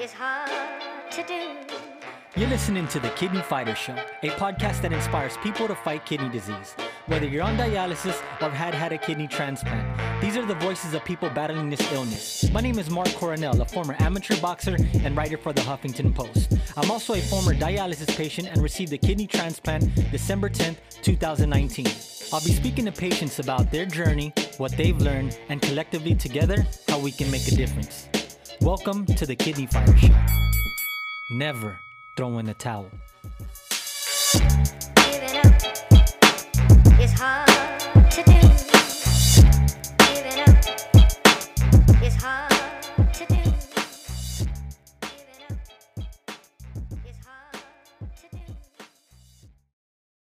is hard to do. You're listening to The Kidney Fighter Show, a podcast that inspires people to fight kidney disease. Whether you're on dialysis or had, had a kidney transplant, these are the voices of people battling this illness. My name is Mark Coronel, a former amateur boxer and writer for the Huffington Post. I'm also a former dialysis patient and received a kidney transplant December 10th, 2019. I'll be speaking to patients about their journey, what they've learned, and collectively together, how we can make a difference. Welcome to the Kidney Fighter Show. Never throw in the towel.